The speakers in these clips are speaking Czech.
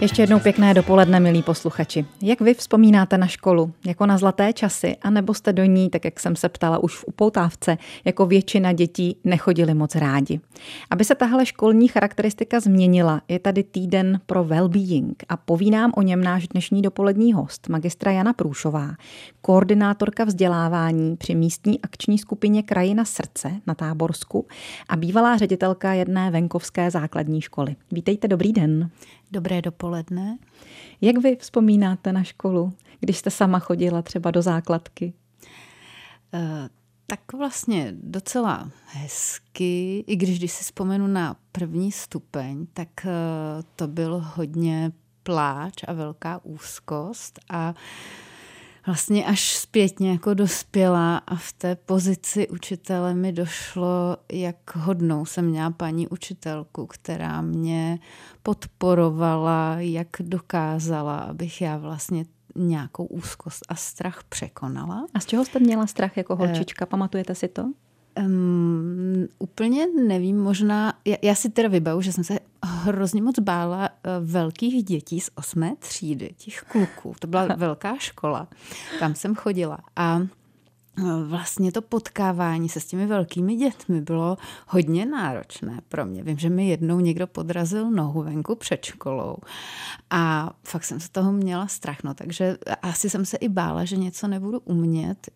Ještě jednou pěkné dopoledne, milí posluchači. Jak vy vzpomínáte na školu? Jako na zlaté časy? A nebo jste do ní, tak jak jsem se ptala už v upoutávce, jako většina dětí nechodili moc rádi? Aby se tahle školní charakteristika změnila, je tady týden pro well-being a poví nám o něm náš dnešní dopolední host, magistra Jana Průšová, koordinátorka vzdělávání při místní akční skupině Krajina srdce na Táborsku a bývalá ředitelka jedné venkovské základní školy. Vítejte, dobrý den. Dobré dopoledne. Jak vy vzpomínáte na školu, když jste sama chodila třeba do základky? Uh, tak vlastně docela hezky, i když když si vzpomenu na první stupeň, tak uh, to byl hodně pláč a velká úzkost a uh, vlastně až zpětně jako dospěla a v té pozici učitele mi došlo, jak hodnou jsem měla paní učitelku, která mě podporovala, jak dokázala, abych já vlastně nějakou úzkost a strach překonala. A z čeho jste měla strach jako holčička? Pamatujete si to? Um, úplně nevím, možná, já, já si teda vybavu, že jsem se hrozně moc bála uh, velkých dětí z osmé třídy, těch kluků. To byla velká škola, tam jsem chodila. A vlastně to potkávání se s těmi velkými dětmi bylo hodně náročné pro mě. Vím, že mi jednou někdo podrazil nohu venku před školou a fakt jsem z toho měla strach. No, takže asi jsem se i bála, že něco nebudu umět.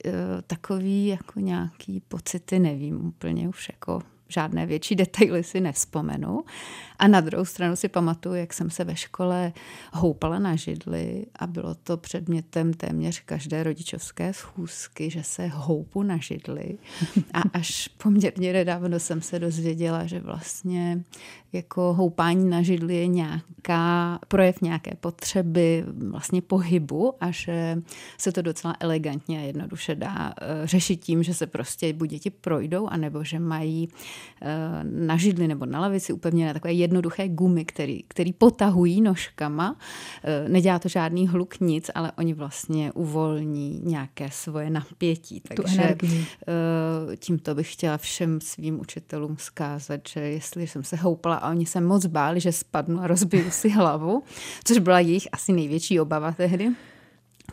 Takový jako nějaký pocity nevím úplně už jako žádné větší detaily si nevzpomenu. A na druhou stranu si pamatuju, jak jsem se ve škole houpala na židli a bylo to předmětem téměř každé rodičovské schůzky, že se houpu na židli. A až poměrně nedávno jsem se dozvěděla, že vlastně jako houpání na židli je nějaká, projev nějaké potřeby vlastně pohybu a že se to docela elegantně a jednoduše dá eh, řešit tím, že se prostě buď děti projdou, anebo že mají na židli nebo na lavici upevněné takové jednoduché gumy, který, který potahují nožkama. Eh, nedělá to žádný hluk, nic, ale oni vlastně uvolní nějaké svoje napětí. Takže tímto bych chtěla všem svým učitelům zkázat, že jestli jsem se houpala a oni se moc báli, že spadnu a rozbiju si hlavu, což byla jejich asi největší obava tehdy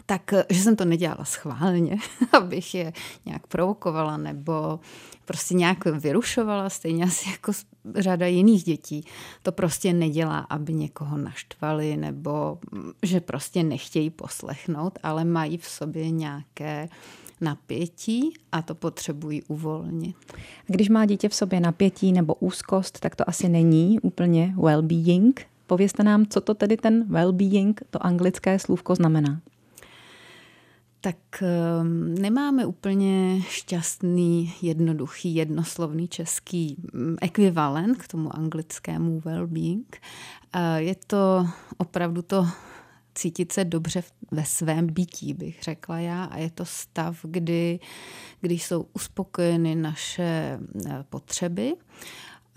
tak, že jsem to nedělala schválně, abych je nějak provokovala nebo prostě nějak vyrušovala, stejně asi jako řada jiných dětí. To prostě nedělá, aby někoho naštvali nebo že prostě nechtějí poslechnout, ale mají v sobě nějaké napětí a to potřebují uvolnit. Když má dítě v sobě napětí nebo úzkost, tak to asi není úplně well-being. Povězte nám, co to tedy ten well-being, to anglické slůvko znamená. Tak um, nemáme úplně šťastný, jednoduchý, jednoslovný český mm, ekvivalent k tomu anglickému well-being. Uh, je to opravdu to cítit se dobře ve svém bytí, bych řekla já. A je to stav, kdy, kdy jsou uspokojeny naše eh, potřeby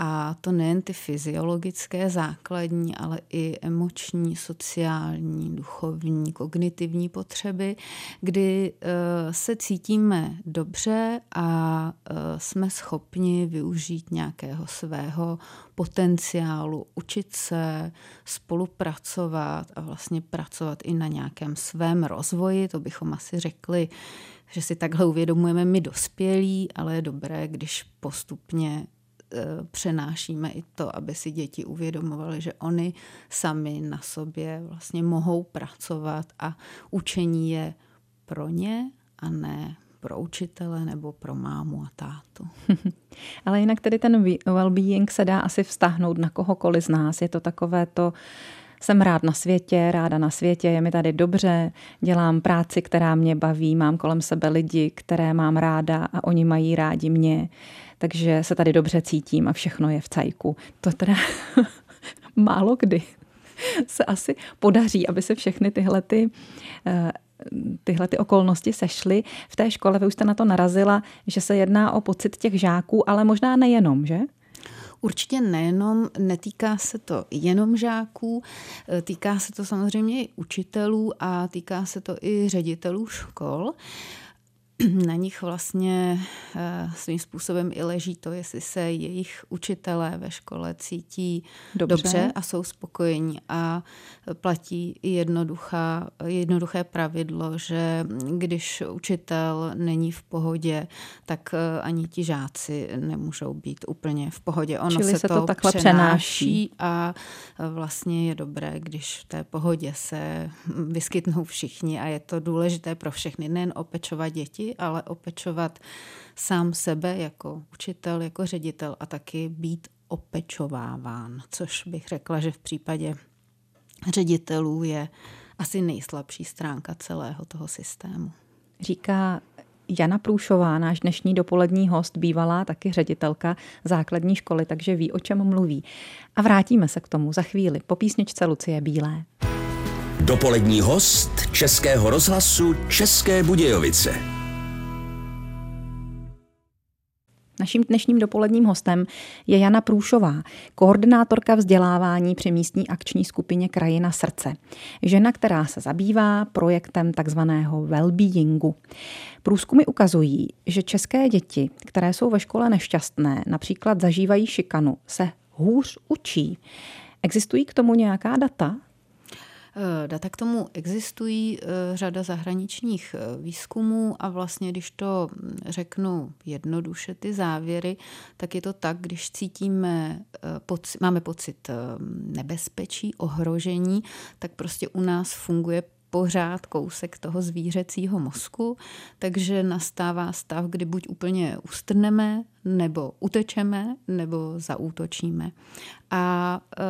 a to nejen ty fyziologické, základní, ale i emoční, sociální, duchovní, kognitivní potřeby, kdy uh, se cítíme dobře a uh, jsme schopni využít nějakého svého potenciálu, učit se, spolupracovat a vlastně pracovat i na nějakém svém rozvoji. To bychom asi řekli, že si takhle uvědomujeme my dospělí, ale je dobré, když postupně Eh, přenášíme i to, aby si děti uvědomovaly, že oni sami na sobě vlastně mohou pracovat a učení je pro ně a ne pro učitele nebo pro mámu a tátu. Ale jinak tedy ten well-being se dá asi vztahnout na kohokoliv z nás. Je to takové to, jsem rád na světě, ráda na světě, je mi tady dobře, dělám práci, která mě baví, mám kolem sebe lidi, které mám ráda a oni mají rádi mě takže se tady dobře cítím a všechno je v cajku. To teda málo kdy se asi podaří, aby se všechny tyhle ty, eh, tyhle ty okolnosti sešly. V té škole vy už jste na to narazila, že se jedná o pocit těch žáků, ale možná nejenom, že? Určitě nejenom, netýká se to jenom žáků, eh, týká se to samozřejmě i učitelů a týká se to i ředitelů škol. na nich vlastně eh, svým způsobem i leží to, jestli se jejich učitelé ve škole cítí dobře, dobře a jsou spokojení. A platí jednoduchá, jednoduché pravidlo, že když učitel není v pohodě, tak eh, ani ti žáci nemůžou být úplně v pohodě. Ono Čili se, se to, to takhle přenáší a vlastně je dobré, když v té pohodě se vyskytnou všichni a je to důležité pro všechny, nejen opečovat děti, ale opečovat sám sebe jako učitel, jako ředitel a taky být opečováván, což bych řekla, že v případě ředitelů je asi nejslabší stránka celého toho systému. Říká Jana Průšová, náš dnešní dopolední host, bývalá taky ředitelka základní školy, takže ví, o čem mluví. A vrátíme se k tomu za chvíli po písničce Lucie Bílé. Dopolední host Českého rozhlasu České Budějovice. Naším dnešním dopoledním hostem je Jana Průšová, koordinátorka vzdělávání při místní akční skupině Krajina srdce. Žena, která se zabývá projektem takzvaného well-beingu. Průzkumy ukazují, že české děti, které jsou ve škole nešťastné, například zažívají šikanu, se hůř učí. Existují k tomu nějaká data? Eh, data k tomu existují, eh, řada zahraničních eh, výzkumů a vlastně, když to hm, řeknu jednoduše, ty závěry, tak je to tak, když cítíme, máme pocit nebezpečí, ohrožení, tak prostě u nás funguje pořád kousek toho zvířecího mozku, takže nastává stav, kdy buď úplně ustrneme, nebo utečeme, nebo zaútočíme. A e,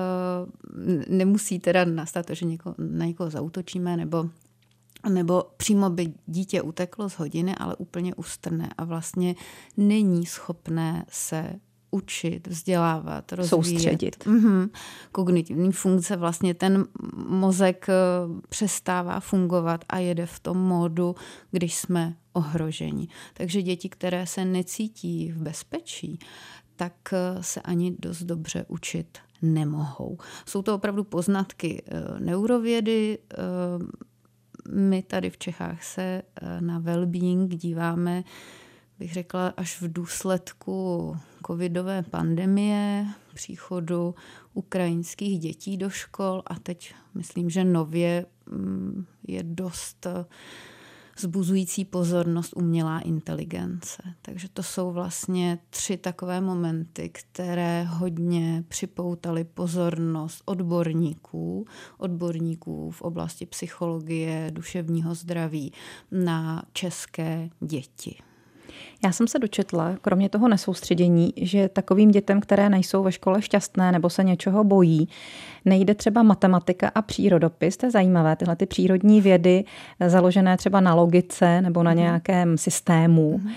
nemusí teda nastat to, že něko, na někoho zautočíme, nebo nebo přímo by dítě uteklo z hodiny, ale úplně ustrne a vlastně není schopné se učit, vzdělávat, rozvíjet. Soustředit. Mm-hmm. Kognitivní funkce, vlastně ten mozek eh, přestává fungovat a jede v tom módu, když jsme ohroženi. Takže děti, které se necítí v bezpečí, tak eh, se ani dost dobře učit nemohou. Jsou to opravdu poznatky eh, neurovědy. My tady v Čechách se na well-being díváme bych řekla, až v důsledku covidové pandemie, příchodu ukrajinských dětí do škol a teď myslím, že nově mm, je dost eh, zbuzující pozornost umělá inteligence. Takže to jsou vlastně tři takové momenty, které hodně připoutaly pozornost odborníků, odborníků v oblasti psychologie, duševního zdraví na české děti. Já jsem se dočetla, kromě toho nesoustředění, že takovým dětem, které nejsou ve škole šťastné nebo se něčeho bojí, nejde třeba matematika a přírodopis. To je zajímavé, tyhle ty přírodní vědy, založené třeba na logice nebo na mhm. nějakém systému, mm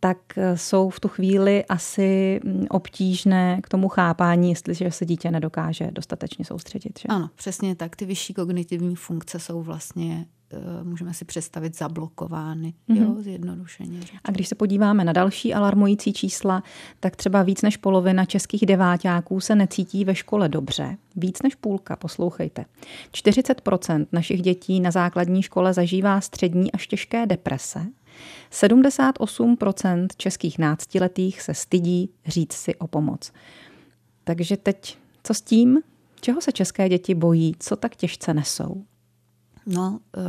tak jsou v tu chvíli asi obtížné k tomu chápání, jestliže se dítě nedokáže dostatečně soustředit. Že? Ano, přesně tak. Ty vyšší kognitivní funkce jsou vlastně Eh, můžeme si představit zablokovány, mm-hmm. jo, mhm. zjednodušeně. A když se podíváme na další alarmující čísla, tak třeba víc než polovina českých deváťáků se necítí ve škole dobře. Víc než půlka, poslouchejte. 40% našich dětí na základní škole zažívá střední až těžké deprese. 78% českých náctiletých se stydí říct si o pomoc. Takže teď, co s tím? Čeho se české děti bojí? Co tak těžce nesou? No, eh,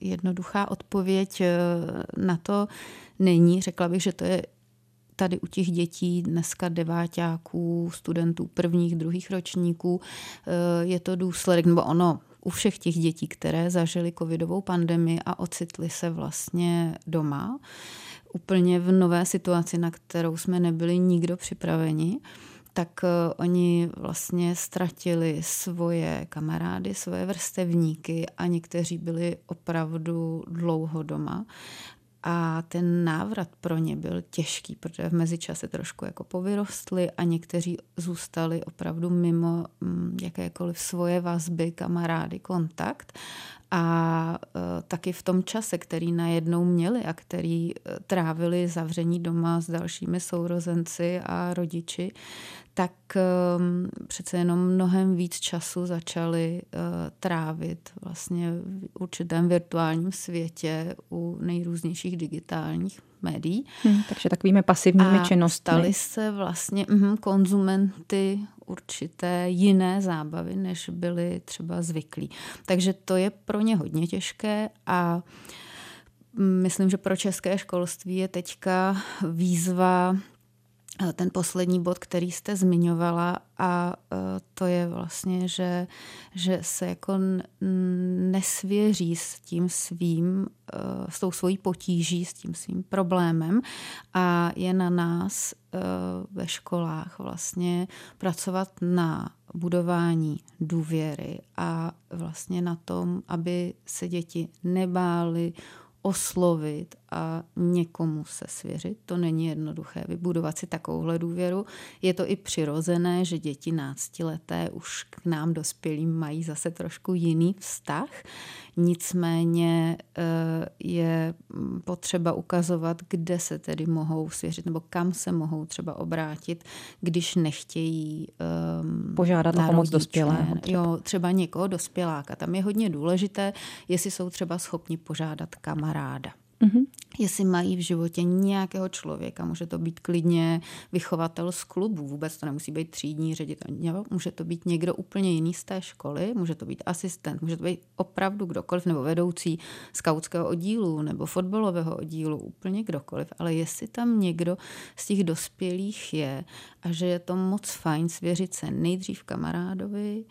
jednoduchá odpověď eh, na to není. Řekla bych, že to je tady u těch dětí, dneska deváťáků, studentů prvních, druhých ročníků, eh, je to důsledek, nebo ono u všech těch dětí, které zažily covidovou pandemii a ocitly se vlastně doma, úplně v nové situaci, na kterou jsme nebyli nikdo připraveni, tak eh, oni vlastně ztratili svoje kamarády, svoje vrstevníky a někteří byli opravdu dlouho doma. A ten návrat pro ně byl těžký, protože v mezičase trošku jako povyrostli a někteří zůstali opravdu mimo mm, jakékoliv svoje vazby, kamarády, kontakt. A e, taky v tom čase, který najednou měli a který e, trávili zavření doma s dalšími sourozenci a rodiči, tak um, přece jenom mnohem víc času začali uh, trávit vlastně v určitém virtuálním světě u nejrůznějších digitálních médií. Hmm, takže takovými pasivními a činnostmi. stali se vlastně mm, konzumenty určité jiné zábavy, než byli třeba zvyklí. Takže to je pro ně hodně těžké a myslím, že pro české školství je teďka výzva ten poslední bod, který jste zmiňovala a e, to je vlastně, že, že se jako nesvěří s tím svým, e, s tou svojí potíží, s tím svým problémem a je na nás ve školách vlastně pracovat na budování důvěry a vlastně na tom, aby se děti nebály oslovit a někomu se svěřit. To není jednoduché vybudovat si takovouhle důvěru. Je to i přirozené, že děti náctileté už k nám dospělým mají zase trošku jiný vztah. Nicméně eh, je potřeba ukazovat, kde se tedy mohou svěřit nebo kam se mohou třeba obrátit, když nechtějí um, požádat o pomoc dospělého. Třeba. Jo, třeba někoho dospěláka. Tam je hodně důležité, jestli jsou třeba schopni požádat kamaráda. Mm-hmm. Jestli mají v životě nějakého člověka, může to být klidně vychovatel z klubu, vůbec to nemusí být třídní ředitel, může to být někdo úplně jiný z té školy, může to být asistent, může to být opravdu kdokoliv, nebo vedoucí skautského oddílu nebo fotbalového oddílu, úplně kdokoliv, ale jestli tam někdo z těch dospělých je a že je to moc fajn svěřit se nejdřív kamarádovi,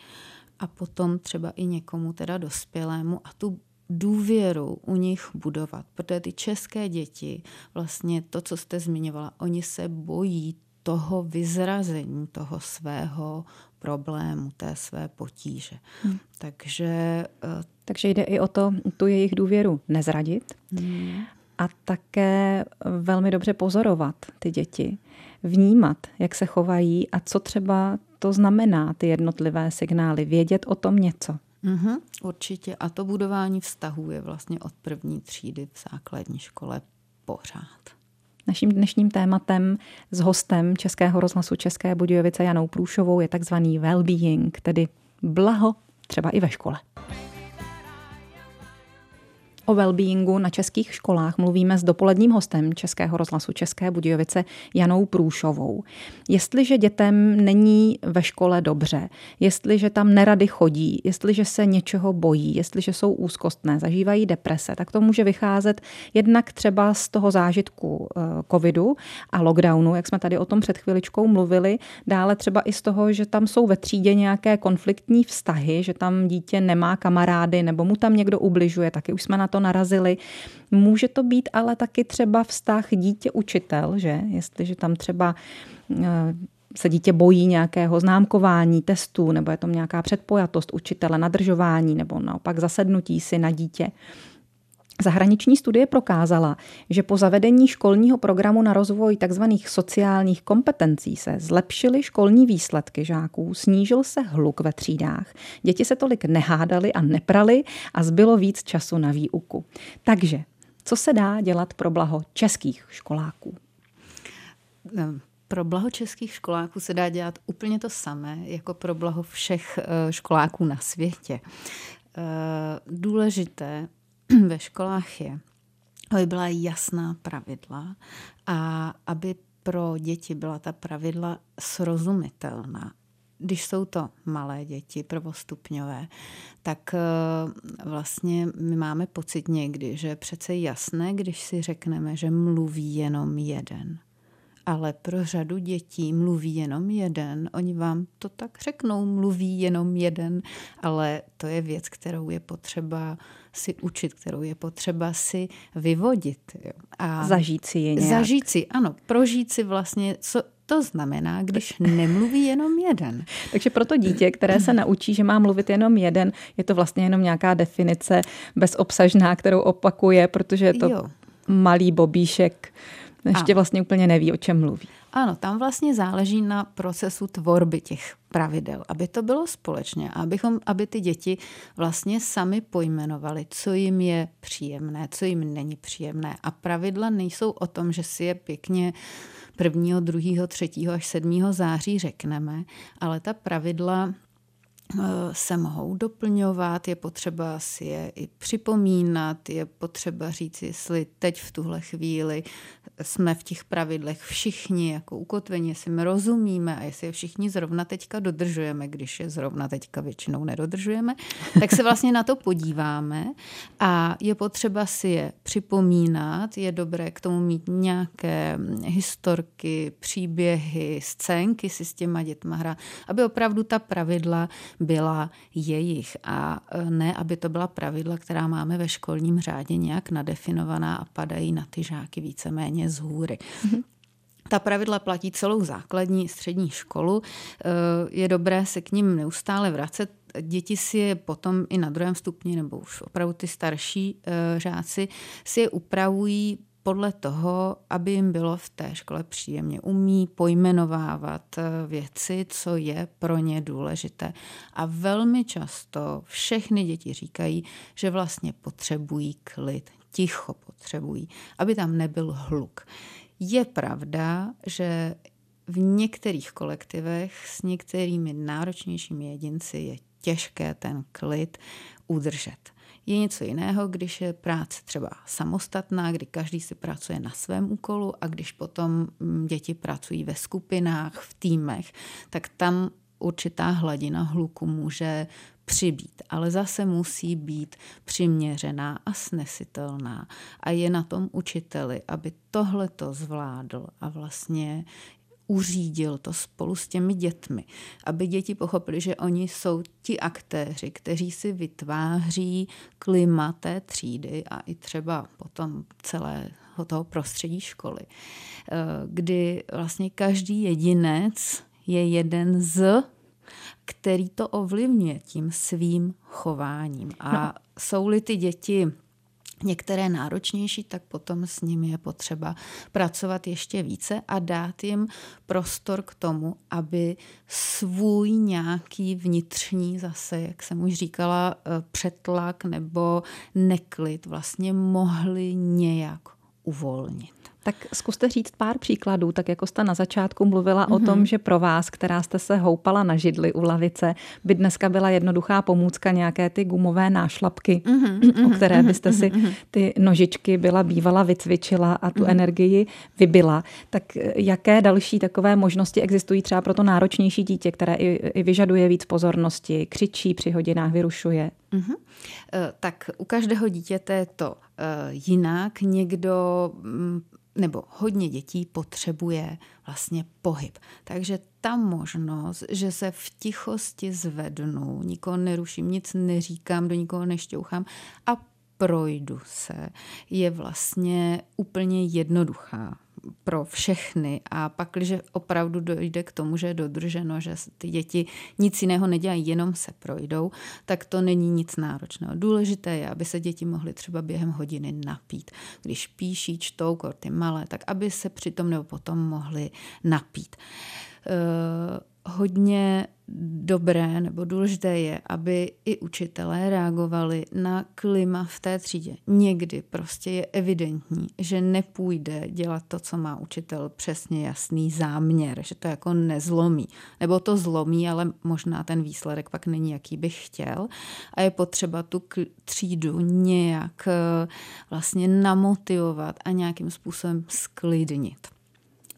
a potom třeba i někomu teda dospělému a tu důvěru u nich budovat. Protože ty české děti, vlastně to, co jste zmiňovala, oni se bojí toho vyzrazení toho svého problému, té své potíže. Hmm. Takže, uh, Takže jde i o to, tu jejich důvěru nezradit hmm. a také velmi dobře pozorovat ty děti, vnímat, jak se chovají a co třeba to znamená, ty jednotlivé signály, vědět o tom něco. Mm-hmm, určitě. A to budování vztahů je vlastně od první třídy v základní škole pořád. Naším dnešním tématem s hostem Českého rozhlasu České Budějovice Janou Průšovou je takzvaný well-being, tedy blaho třeba i ve škole. O wellbeingu na českých školách mluvíme s dopoledním hostem Českého rozhlasu České Budějovice Janou Průšovou. Jestliže dětem není ve škole dobře, jestliže tam nerady chodí, jestliže se něčeho bojí, jestliže jsou úzkostné, zažívají deprese, tak to může vycházet jednak třeba z toho zážitku eh, covidu a lockdownu, jak jsme tady o tom před chviličkou mluvili, dále třeba i z toho, že tam jsou ve třídě nějaké konfliktní vztahy, že tam dítě nemá kamarády nebo mu tam někdo ubližuje, taky už jsme na to narazili. Může to být ale taky třeba vztah dítě-učitel, že? Jestliže tam třeba eh, se dítě bojí nějakého známkování, testů, nebo je to nějaká předpojatost učitele, nadržování, nebo naopak zasednutí si na dítě. Zahraniční studie prokázala, že po zavedení školního programu na rozvoj tzv. sociálních kompetencí se zlepšily školní výsledky žáků, snížil se hluk ve třídách, děti se tolik nehádali a neprali a zbylo víc času na výuku. Takže, co se dá dělat pro blaho českých školáků? Ehm, pro blaho českých školáků se dá dělat úplně to samé, jako pro blaho všech eh, školáků na světě. Eh, důležité ve školách je, aby byla jasná pravidla a aby pro děti byla ta pravidla srozumitelná. Když jsou to malé děti, prvostupňové, tak eh, vlastně my máme pocit někdy, že je přece jasné, když si řekneme, že mluví jenom jeden ale pro řadu dětí mluví jenom jeden. Oni vám to tak řeknou, mluví jenom jeden, ale to je věc, kterou je potřeba si učit, kterou je potřeba si vyvodit. Jo. A zažít si je nějak. Zažít si, ano, prožít si vlastně, co, to znamená, když nemluví jenom jeden. Takže pro to dítě, které se naučí, že má mluvit jenom jeden, je to vlastně jenom nějaká definice bezobsažná, kterou opakuje, protože je to jo. malý bobíšek Ještě vlastně úplně neví, o čem mluví. Ano, tam vlastně záleží na procesu tvorby těch pravidel, aby to bylo společně a abychom, aby ty děti vlastně sami pojmenovali, co jim je příjemné, co jim není příjemné. A pravidla nejsou o tom, že si je pěkně 1., 2., 3. až 7. září řekneme, ale ta pravidla se mohou doplňovat, je potřeba si je i připomínat, je potřeba říct, jestli teď v tuhle chvíli jsme v těch pravidlech všichni jako ukotveni, jestli my rozumíme a jestli je všichni zrovna teďka dodržujeme, když je zrovna teďka většinou nedodržujeme, tak se vlastně na to podíváme a je potřeba si je připomínat, je dobré k tomu mít nějaké historky, příběhy, scénky si s těma dětma hrát, aby opravdu ta pravidla byla jejich a ne, aby to byla pravidla, která máme ve školním řádě nějak nadefinovaná a padají na ty žáky víceméně z hůry. Ta pravidla platí celou základní střední školu. Eh, je dobré se k ním neustále vracet. Děti si je potom i na druhém stupni, nebo už opravdu ty starší eh, žáci, si je upravují podle toho, aby jim bylo v té škole příjemně. Umí pojmenovávat eh, věci, co je pro ně důležité. A velmi často všechny děti říkají, že vlastně potřebují klid, ticho potřebují, aby tam nebyl hluk. Je pravda, že v některých kolektivech s některými náročnějšími jedinci je těžké ten klid udržet. Je něco jiného, když je práce třeba samostatná, kdy každý si pracuje na svém úkolu a když potom mm, děti pracují ve skupinách, v týmech, tak tam určitá hladina hluku může přibít, ale zase musí být přiměřená a snesitelná. A je na tom učiteli, aby tohle to zvládl a vlastně uřídil to spolu s těmi dětmi, aby děti pochopili, že oni jsou ti aktéři, kteří si vytváří klima té třídy a i třeba potom celého toho prostředí školy, eh, kdy vlastně každý jedinec je jeden z který to ovlivňuje tím svým chováním. A no. jsou-li ty děti některé náročnější, tak potom s nimi je potřeba pracovat ještě více a dát jim prostor k tomu, aby svůj nějaký vnitřní zase, jak jsem už říkala, eh, přetlak nebo neklid vlastně mohli nějak uvolnit. Tak zkuste říct pár příkladů, tak jako jste na začátku mluvila mm-hmm. o tom, mhm. že pro vás, která jste se houpala na židli u lavice, by dneska byla jednoduchá pomůcka nějaké ty gumové nášlapky, mm-hmm. o které mhm, byste si mhm, ty nožičky byla bývala vycvičila a tu mm-hmm. energii vybila. Tak jaké další takové možnosti existují třeba pro to náročnější dítě, které i, i vyžaduje víc pozornosti, křičí při hodinách, vyrušuje? Mm-hmm. Tak u každého dítěte je to eh, jinak. Někdo mm, nebo hodně dětí potřebuje vlastně pohyb. Takže ta možnost, že se v tichosti zvednu, nikoho neruším, nic neříkám, do nikoho nešťouchám a projdu se, je vlastně úplně jednoduchá pro všechny a pak, když opravdu dojde k tomu, že je dodrženo, že ty děti nic jiného nedělají, jenom se projdou, tak to není nic náročného. Důležité je, aby se děti mohly třeba během hodiny napít. Když píší, čtou, ty malé, tak aby se přitom nebo potom mohly napít. Uh, hodně dobré nebo důležité je, aby i učitelé reagovali na klima v té třídě. Někdy prostě je evidentní, že nepůjde dělat to, co má učitel přesně jasný záměr, že to jako nezlomí. Nebo to zlomí, ale možná ten výsledek pak není, jaký bych chtěl. A je potřeba tu třídu nějak eh, vlastně namotivovat a nějakým způsobem sklidnit.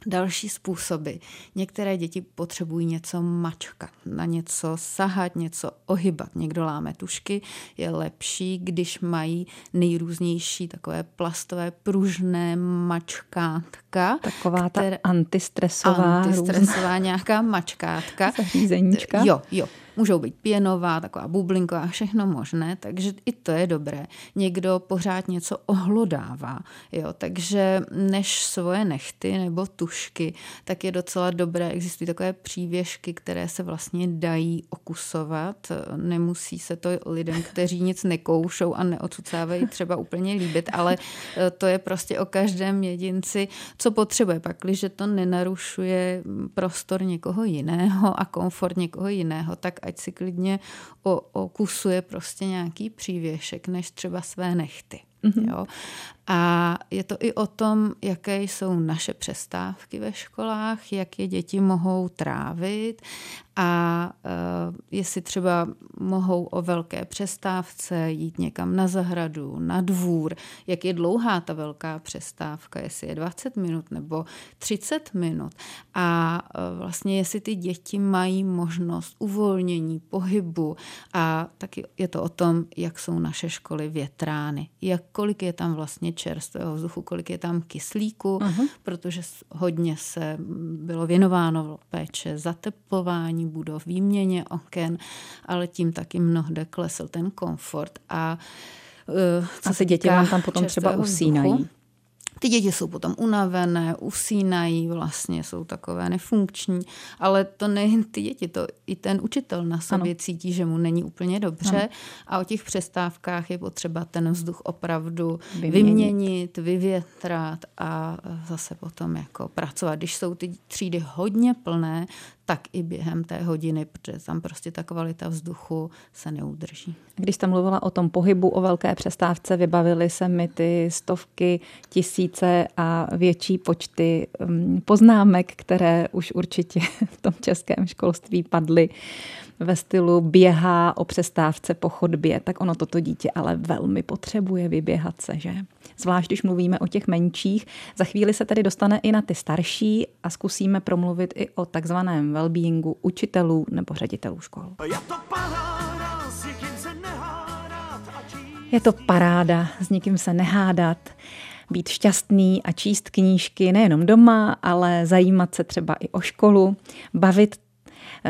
Další způsoby. Některé děti potřebují něco mačkat, na něco sahat, něco ohybat. Někdo láme tušky. Je lepší, když mají nejrůznější takové plastové pružné mačkátka. Taková ta antistresová. Antistresová nějaká mačkátka. Zařízeníčka. Jo, jo. Můžou být pěnová, taková bublinková, všechno možné, takže i to je dobré. Někdo pořád něco ohlodává, jo, takže než svoje nechty nebo tušky, tak je docela dobré. Existují takové přívěšky, které se vlastně dají okusovat. Nemusí se to lidem, kteří nic nekoušou a neocucávají třeba úplně líbit, ale eh, to je prostě o každém jedinci, co potřebuje. Pak, když to nenarušuje prostor někoho jiného a komfort někoho jiného, tak ať si klidně okusuje prostě nějaký přívěšek, než třeba své nechty. Mm-hmm. Jo. A je to i o tom, jaké jsou naše přestávky ve školách, jak je děti mohou trávit a uh, jestli třeba mohou o velké přestávce jít někam na zahradu, na dvůr, jak je dlouhá ta velká přestávka, jestli je 20 minut nebo 30 minut a uh, vlastně jestli ty děti mají možnost uvolnění, pohybu a taky je to o tom, jak jsou naše školy větrány, jak kolik je tam vlastně čerstvého vzduchu, kolik je tam kyslíku, uh-huh. protože hodně se bylo věnováno péče zateplování budov, výměně oken, ale tím taky mnohde klesl ten komfort. A uh, co Asi děti vám tam potom třeba usínají. Vzduchu, ty děti jsou potom unavené, usínají, vlastně jsou takové nefunkční, ale to nejen ty děti, to i ten učitel na sobě ano. cítí, že mu není úplně dobře ano. a o těch přestávkách je potřeba ten vzduch opravdu vyměnit, vyměnit vyvětrat a zase potom jako pracovat. Když jsou ty třídy hodně plné, tak i během té hodiny, protože tam prostě ta kvalita vzduchu se neudrží. Když jste mluvila o tom pohybu, o velké přestávce, vybavily se mi ty stovky, tisíce a větší počty um, poznámek, které už určitě v tom českém školství padly ve stylu běhá o přestávce po chodbě, tak ono toto dítě ale velmi potřebuje vyběhat se, že? Zvlášť, když mluvíme o těch menších. Za chvíli se tedy dostane i na ty starší a zkusíme promluvit i o takzvaném wellbeingu učitelů nebo ředitelů škol. Je to paráda, s nikým se nehádat. Být šťastný a číst knížky nejenom doma, ale zajímat se třeba i o školu, bavit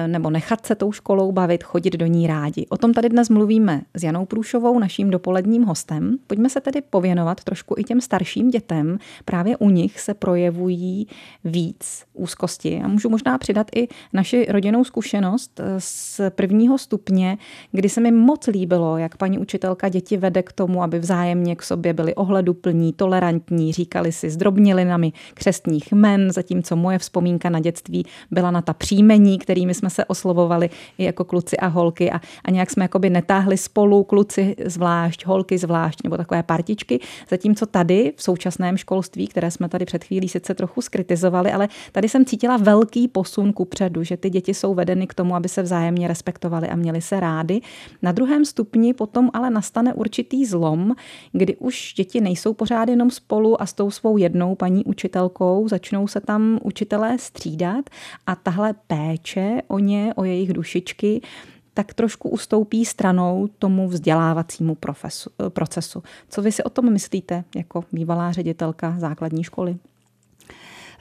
nebo nechat se tou školou bavit, chodit do ní rádi. O tom tady dnes mluvíme s Janou Průšovou, naším dopoledním hostem. Pojďme se tedy pověnovat trošku i těm starším dětem. Právě u nich se projevují víc úzkosti. A můžu možná přidat i naši rodinnou zkušenost eh, z prvního stupně, kdy se mi moc líbilo, jak paní učitelka děti vede k tomu, aby vzájemně k sobě byli ohleduplní, tolerantní, říkali si s drobnilinami křestních men, zatímco moje vzpomínka na dětství byla na ta příjmení, kterými jsme se oslovovali i jako kluci a holky a, a nějak jsme jakoby netáhli spolu, kluci zvlášť, holky zvlášť, nebo takové partičky. Zatímco tady v současném školství, které jsme tady před chvílí sice trochu skritizovali, ale tady jsem cítila velký posun ku předu, že ty děti jsou vedeny k tomu, aby se vzájemně respektovali a měli se rády. Na druhém stupni potom ale nastane určitý zlom, kdy už děti nejsou pořád jenom spolu a s tou svou jednou paní učitelkou začnou se tam učitelé střídat a tahle péče o ně, o jejich dušičky, tak trošku ustoupí stranou tomu vzdělávacímu profesu, procesu. Co vy si o tom myslíte jako bývalá ředitelka základní školy?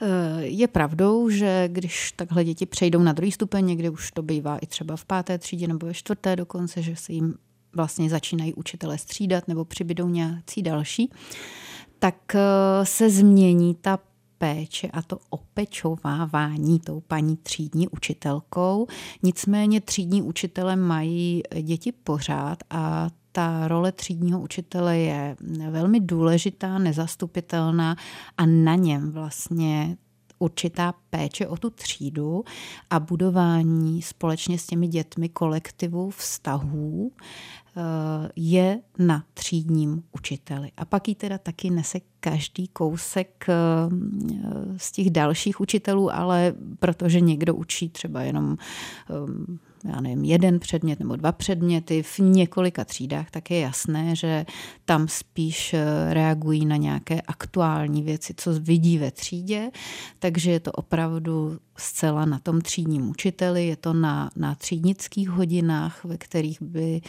Eh, je pravdou, že když takhle děti přejdou na druhý stupeň, někdy už to bývá i třeba v páté třídě nebo ve čtvrté dokonce, že se jim vlastně začínají učitele střídat nebo přibydou nějací další, tak eh, se změní ta péče a to opečovávání tou paní třídní učitelkou. Nicméně třídní učitele mají děti pořád a ta role třídního učitele je velmi důležitá, nezastupitelná a na něm vlastně určitá péče o tu třídu a budování společně s těmi dětmi kolektivu vztahů eh, je na třídním učiteli. A pak ji teda taky nese každý kousek eh, z těch dalších učitelů, ale protože někdo učí třeba jenom eh, já nevím, jeden předmět nebo dva předměty v několika třídách, tak je jasné, že tam spíš eh, reagují na nějaké aktuální věci, co vidí ve třídě, takže je to opravdu zcela na tom třídním učiteli, je to na, na třídnických hodinách, ve kterých by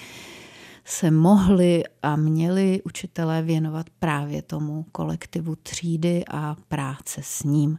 se mohli a měli učitelé věnovat právě tomu kolektivu třídy a práce s ním.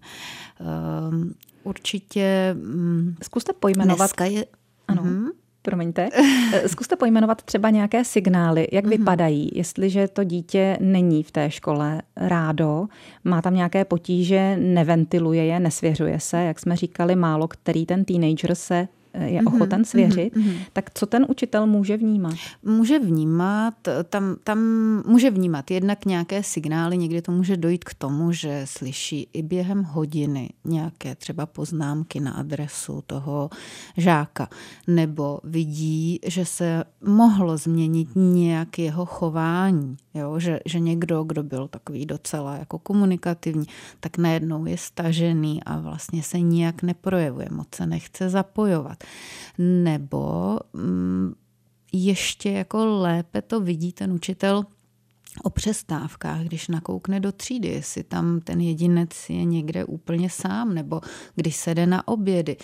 Um, určitě... Mm, Zkuste pojmenovat... je, ano. Mm-hmm. Promiňte. Eh, zkuste pojmenovat třeba nějaké signály, jak mm-hmm. vypadají, jestliže to dítě není v té škole rádo, má tam nějaké potíže, neventiluje je, nesvěřuje se, jak jsme říkali, málo který ten teenager se je mhm, ochoten svěřit, mm-hmm. tak co ten učitel může vnímat? Může vnímat, tam, tam může vnímat jednak nějaké signály, někdy to může dojít k tomu, že slyší i během hodiny nějaké třeba poznámky na adresu toho žáka, nebo vidí, že se mohlo změnit nějak jeho chování, jo? Že, že někdo, kdo byl takový docela jako komunikativní, tak najednou je stažený a vlastně se nijak neprojevuje, moc se nechce zapojovat. Nebo mm, ještě jako lépe to vidí ten učitel o přestávkách, když nakoukne do třídy, jestli tam ten jedinec je někde úplně sám, nebo když se jde na obědy.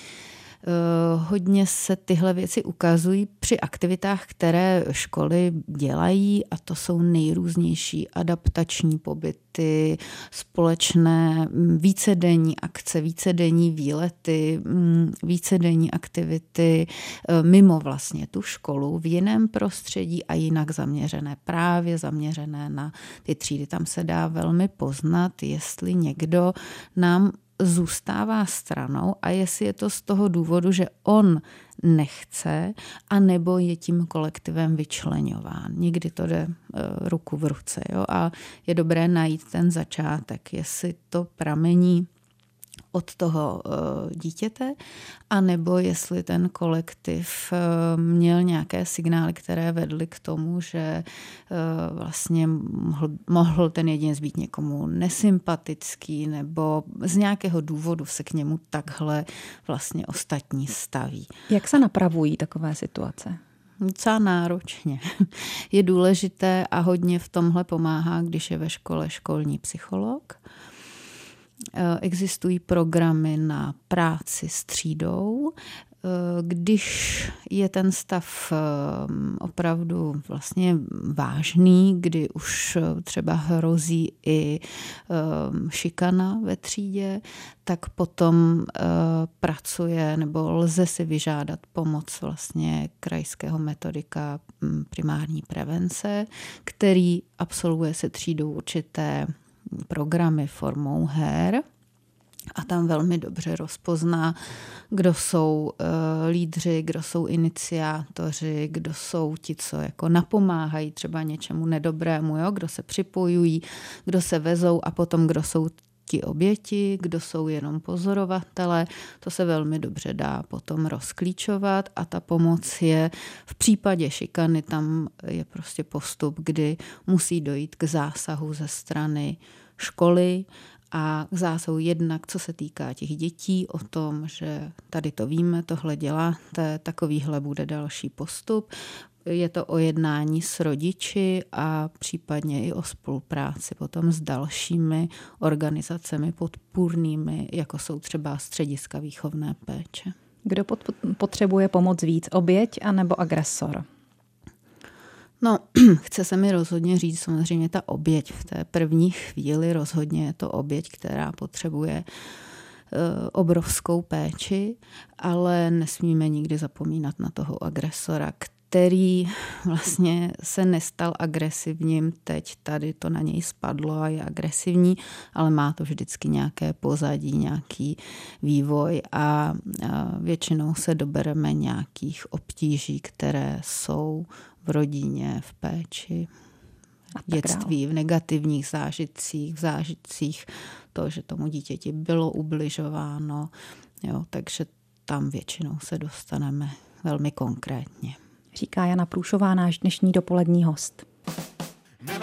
Eh, hodně se tyhle věci ukazují při aktivitách, které školy dělají a to jsou nejrůznější adaptační pobyty, společné mm, vícedenní akce, vícedenní výlety, mm, vícedenní aktivity eh, mimo vlastně tu školu v jiném prostředí a jinak zaměřené, právě zaměřené na ty třídy. Tam se dá velmi poznat, jestli někdo nám zůstává stranou a jestli je to z toho důvodu, že on nechce, a nebo je tím kolektivem vyčlenován. Někdy to jde uh, ruku v ruce. Jo? A je dobré najít ten začátek, jestli to pramení od toho eh, dítěte, anebo jestli ten kolektiv eh, měl nějaké signály, které vedly k tomu, že eh, vlastně mohl, mohl ten jedinec být někomu nesympatický, nebo z nějakého důvodu se k němu takhle vlastně ostatní staví. Jak se napravují takové situace? Docela náročně. Je důležité a hodně v tomhle pomáhá, když je ve škole školní psycholog existují programy na práci s třídou. Eh, když je ten stav eh, opravdu vlastně vážný, kdy už třeba hrozí i šikana ve třídě, tak potom pracuje nebo lze si vyžádat pomoc vlastně krajského metodika hm, primární prevence, který absolvuje se třídou určité programy formou her a tam velmi dobře rozpozná, kdo jsou uh, lídři, kdo jsou iniciátoři, kdo jsou ti, co jako napomáhají třeba něčemu nedobrému, jo? kdo se připojují, kdo se vezou a potom kdo jsou ti oběti, kdo jsou jenom pozorovatele. To se velmi dobře dá potom rozklíčovat a ta pomoc je v případě šikany, tam je prostě postup, kdy musí dojít k zásahu ze strany školy a k zásahu jednak, co se týká těch dětí, o tom, že tady to víme, tohle děláte, takovýhle bude další postup. Je to o jednání s rodiči a případně i o spolupráci potom s dalšími organizacemi podpůrnými, jako jsou třeba střediska výchovné péče. Kdo potřebuje pomoc víc, oběť anebo agresor? No, chce se mi rozhodně říct samozřejmě ta oběť. V té první chvíli rozhodně je to oběť, která potřebuje eh, obrovskou péči, ale nesmíme nikdy zapomínat na toho agresora, který vlastně se nestal agresivním, teď tady to na něj spadlo a je agresivní, ale má to vždycky nějaké pozadí, nějaký vývoj a většinou se dobereme nějakých obtíží, které jsou v rodině, v péči, v dětství, v negativních zážitcích, v zážitcích to, že tomu dítěti bylo ubližováno. Jo, takže tam většinou se dostaneme velmi konkrétně. Říká Jana Průšová, náš dnešní dopolední host.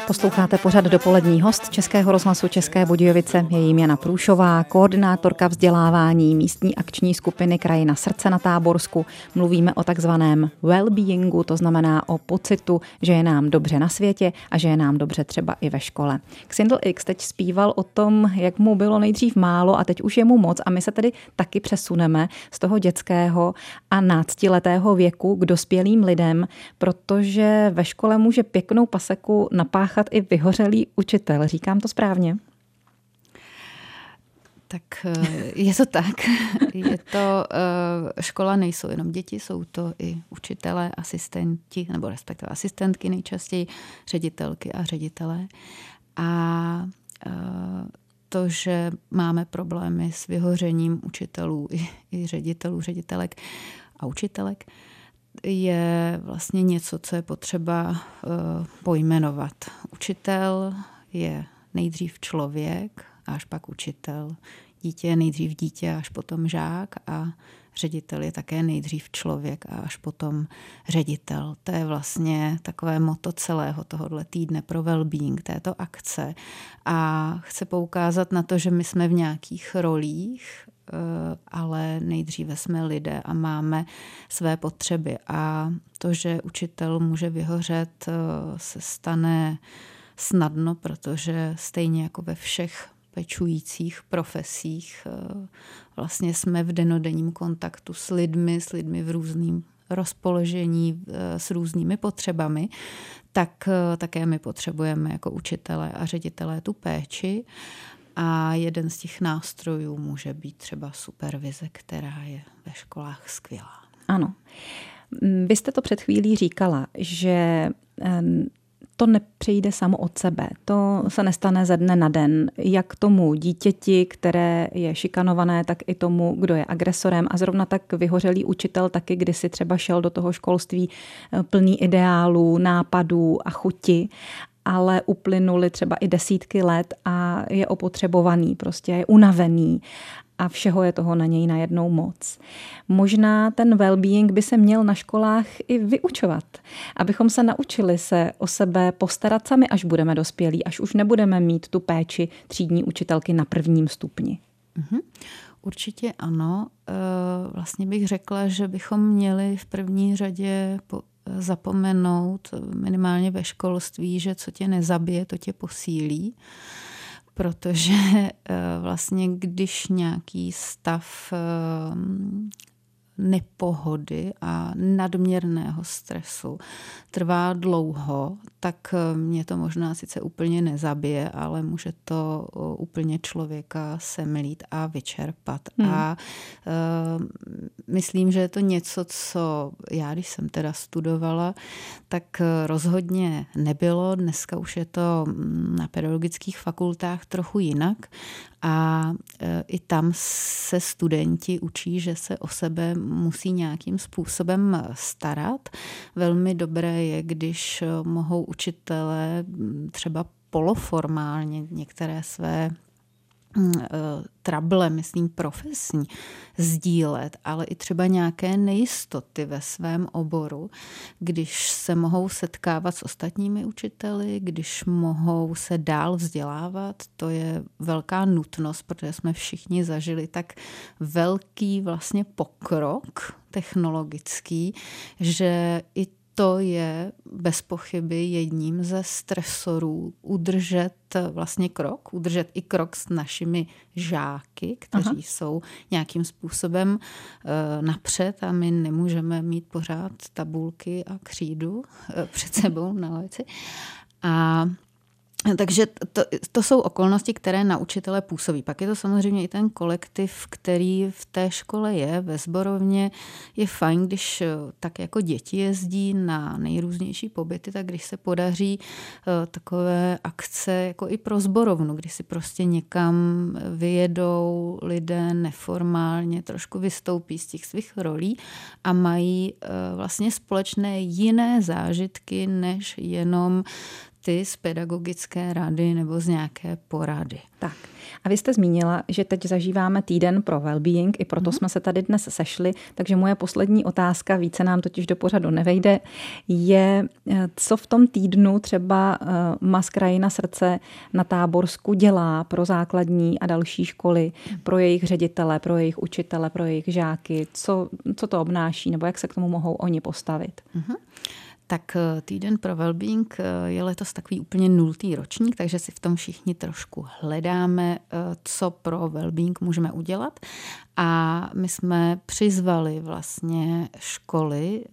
Posloucháte pořad dopolední host Českého rozhlasu České Budějovice, je jím Jana Průšová, koordinátorka vzdělávání místní akční skupiny Krajina srdce na Táborsku. Mluvíme o takzvaném well-beingu, to znamená o pocitu, že je nám dobře na světě a že je nám dobře třeba i ve škole. Xindl X teď zpíval o tom, jak mu bylo nejdřív málo a teď už je mu moc a my se tedy taky přesuneme z toho dětského a náctiletého věku k dospělým lidem, protože ve škole může pěknou paseku na napáchat i vyhořelý učitel. Říkám to správně? Tak eh, je to tak. Je to, eh, škola nejsou jenom děti, jsou to i učitelé, asistenti, nebo respektive asistentky nejčastěji, ředitelky a ředitelé. A eh, to, že máme problémy s vyhořením učitelů i, i ředitelů, ředitelek, a učitelek, je vlastně něco, co je potřeba uh, pojmenovat. Učitel je nejdřív člověk, až pak učitel. Dítě je nejdřív dítě, až potom žák a ředitel je také nejdřív člověk a až potom ředitel. To je vlastně takové moto celého tohohle týdne pro well-being této akce. A chce poukázat na to, že my jsme v nějakých rolích, eh, ale nejdříve jsme lidé a máme své potřeby. A to, že učitel může vyhořet, eh, se stane snadno, protože stejně jako ve všech pečujících profesích eh, vlastně jsme v denodenním kontaktu s lidmi, s lidmi v různým rozpoložení, eh, s různými potřebami, tak eh, také my potřebujeme jako učitelé a ředitelé tu péči. A jeden z těch nástrojů může být třeba supervize, která je ve školách skvělá. Ano. Vy jste to před chvílí říkala, že to nepřejde samo od sebe. To se nestane ze dne na den. Jak tomu dítěti, které je šikanované, tak i tomu, kdo je agresorem. A zrovna tak vyhořelý učitel taky kdysi třeba šel do toho školství eh, plný ideálů, nápadů a chuti ale uplynuly třeba i desítky let a je opotřebovaný, prostě je unavený a všeho je toho na něj najednou moc. Možná ten well-being by se měl na školách i vyučovat, abychom se naučili se o sebe postarat sami, až budeme dospělí, až už nebudeme mít tu péči třídní učitelky na prvním stupni. Mm-hmm. Určitě ano. E, vlastně bych řekla, že bychom měli v první řadě zapomenout minimálně ve školství, že co tě nezabije, to tě posílí protože eh, vlastně když nějaký stav eh, nepohody a nadměrného stresu trvá dlouho, tak eh, mě to možná sice úplně nezabije, ale může to úplně člověka semlít a vyčerpat. Hmm. A uh, myslím, že je to něco, co já, když jsem teda studovala, tak rozhodně nebylo. Dneska už je to mm, na pedagogických fakultách trochu jinak a i tam se studenti učí, že se o sebe musí nějakým způsobem starat. Velmi dobré je, když mohou učitelé třeba poloformálně některé své Mm, eh, trable, myslím profesní, sdílet, ale i třeba nějaké nejistoty ve svém oboru, když se mohou setkávat s ostatními učiteli, když mohou se dál vzdělávat, to je velká nutnost, protože jsme všichni zažili tak velký vlastně pokrok technologický, že i to je bez pochyby jedním ze stresorů udržet vlastně krok, udržet i krok s našimi žáky, kteří Aha. jsou nějakým způsobem uh, napřed a my nemůžeme mít pořád tabulky a křídu uh, před sebou na lavici. A takže to, to jsou okolnosti, které na učitele působí. Pak je to samozřejmě i ten kolektiv, který v té škole je, ve zborovně. Je fajn, když eh, tak jako děti jezdí na nejrůznější pobyty, tak když se podaří eh, takové akce jako i pro zborovnu, kdy si prostě někam vyjedou lidé neformálně, trošku vystoupí z těch svých rolí a mají eh, vlastně společné jiné zážitky, než jenom ty z pedagogické rady nebo z nějaké porady. Tak. A vy jste zmínila, že teď zažíváme týden pro well-being, i proto mm. jsme se tady dnes sešli, takže moje poslední otázka, více nám totiž do pořadu nevejde, je, eh, co v tom týdnu třeba eh, Mas krajina srdce na Táborsku dělá pro základní a další školy, pro jejich ředitele, pro jejich učitele, pro jejich žáky, co, co to obnáší, nebo jak se k tomu mohou oni postavit. Mm-hmm tak eh, týden pro Wellbeing eh, je letos takový úplně nultý ročník, takže si v tom všichni trošku hledáme, eh, co pro Wellbeing můžeme udělat. A my jsme přizvali vlastně školy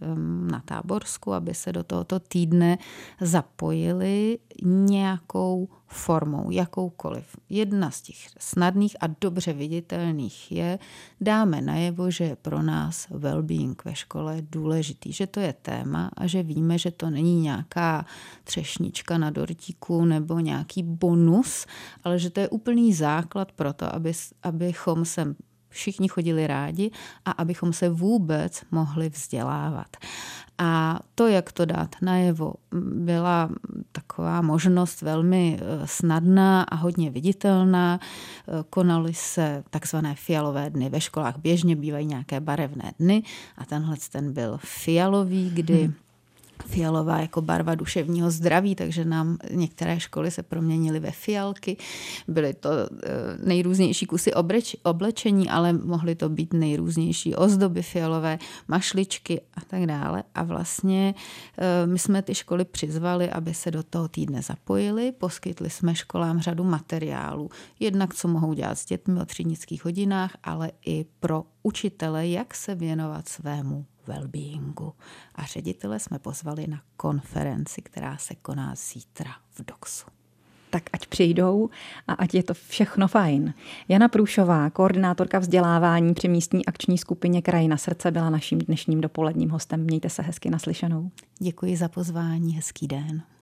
na Táborsku, aby se do tohoto týdne zapojili nějakou formou, jakoukoliv. Jedna z těch snadných a dobře viditelných je, dáme najevo, že je pro nás well-being ve škole důležitý, že to je téma a že víme, že to není nějaká třešnička na dortíku nebo nějaký bonus, ale že to je úplný základ pro to, aby, abychom se všichni chodili rádi a abychom se vůbec mohli vzdělávat. A to, jak to dát najevo, byla taková možnost velmi eh, snadná a hodně viditelná. Eh, konaly se takzvané fialové dny. Ve školách běžně bývají nějaké barevné dny a tenhle ten byl fialový, kdy hmm fialová jako barva duševního zdraví, takže nám některé školy se proměnily ve fialky. Byly to eh, nejrůznější kusy oblečení, ale mohly to být nejrůznější ozdoby fialové, mašličky a tak dále. A vlastně eh, my jsme ty školy přizvali, aby se do toho týdne zapojili. Poskytli jsme školám řadu materiálů. Jednak, co mohou dělat s dětmi o třídnických hodinách, ale i pro učitele, jak se věnovat svému wellbeingu. A ředitele jsme pozvali na konferenci, která se koná zítra v DOXu tak ať přijdou a ať je to všechno fajn. Jana Průšová, koordinátorka vzdělávání při místní akční skupině Krajina srdce, byla naším dnešním dopoledním hostem. Mějte se hezky naslyšenou. Děkuji za pozvání, hezký den.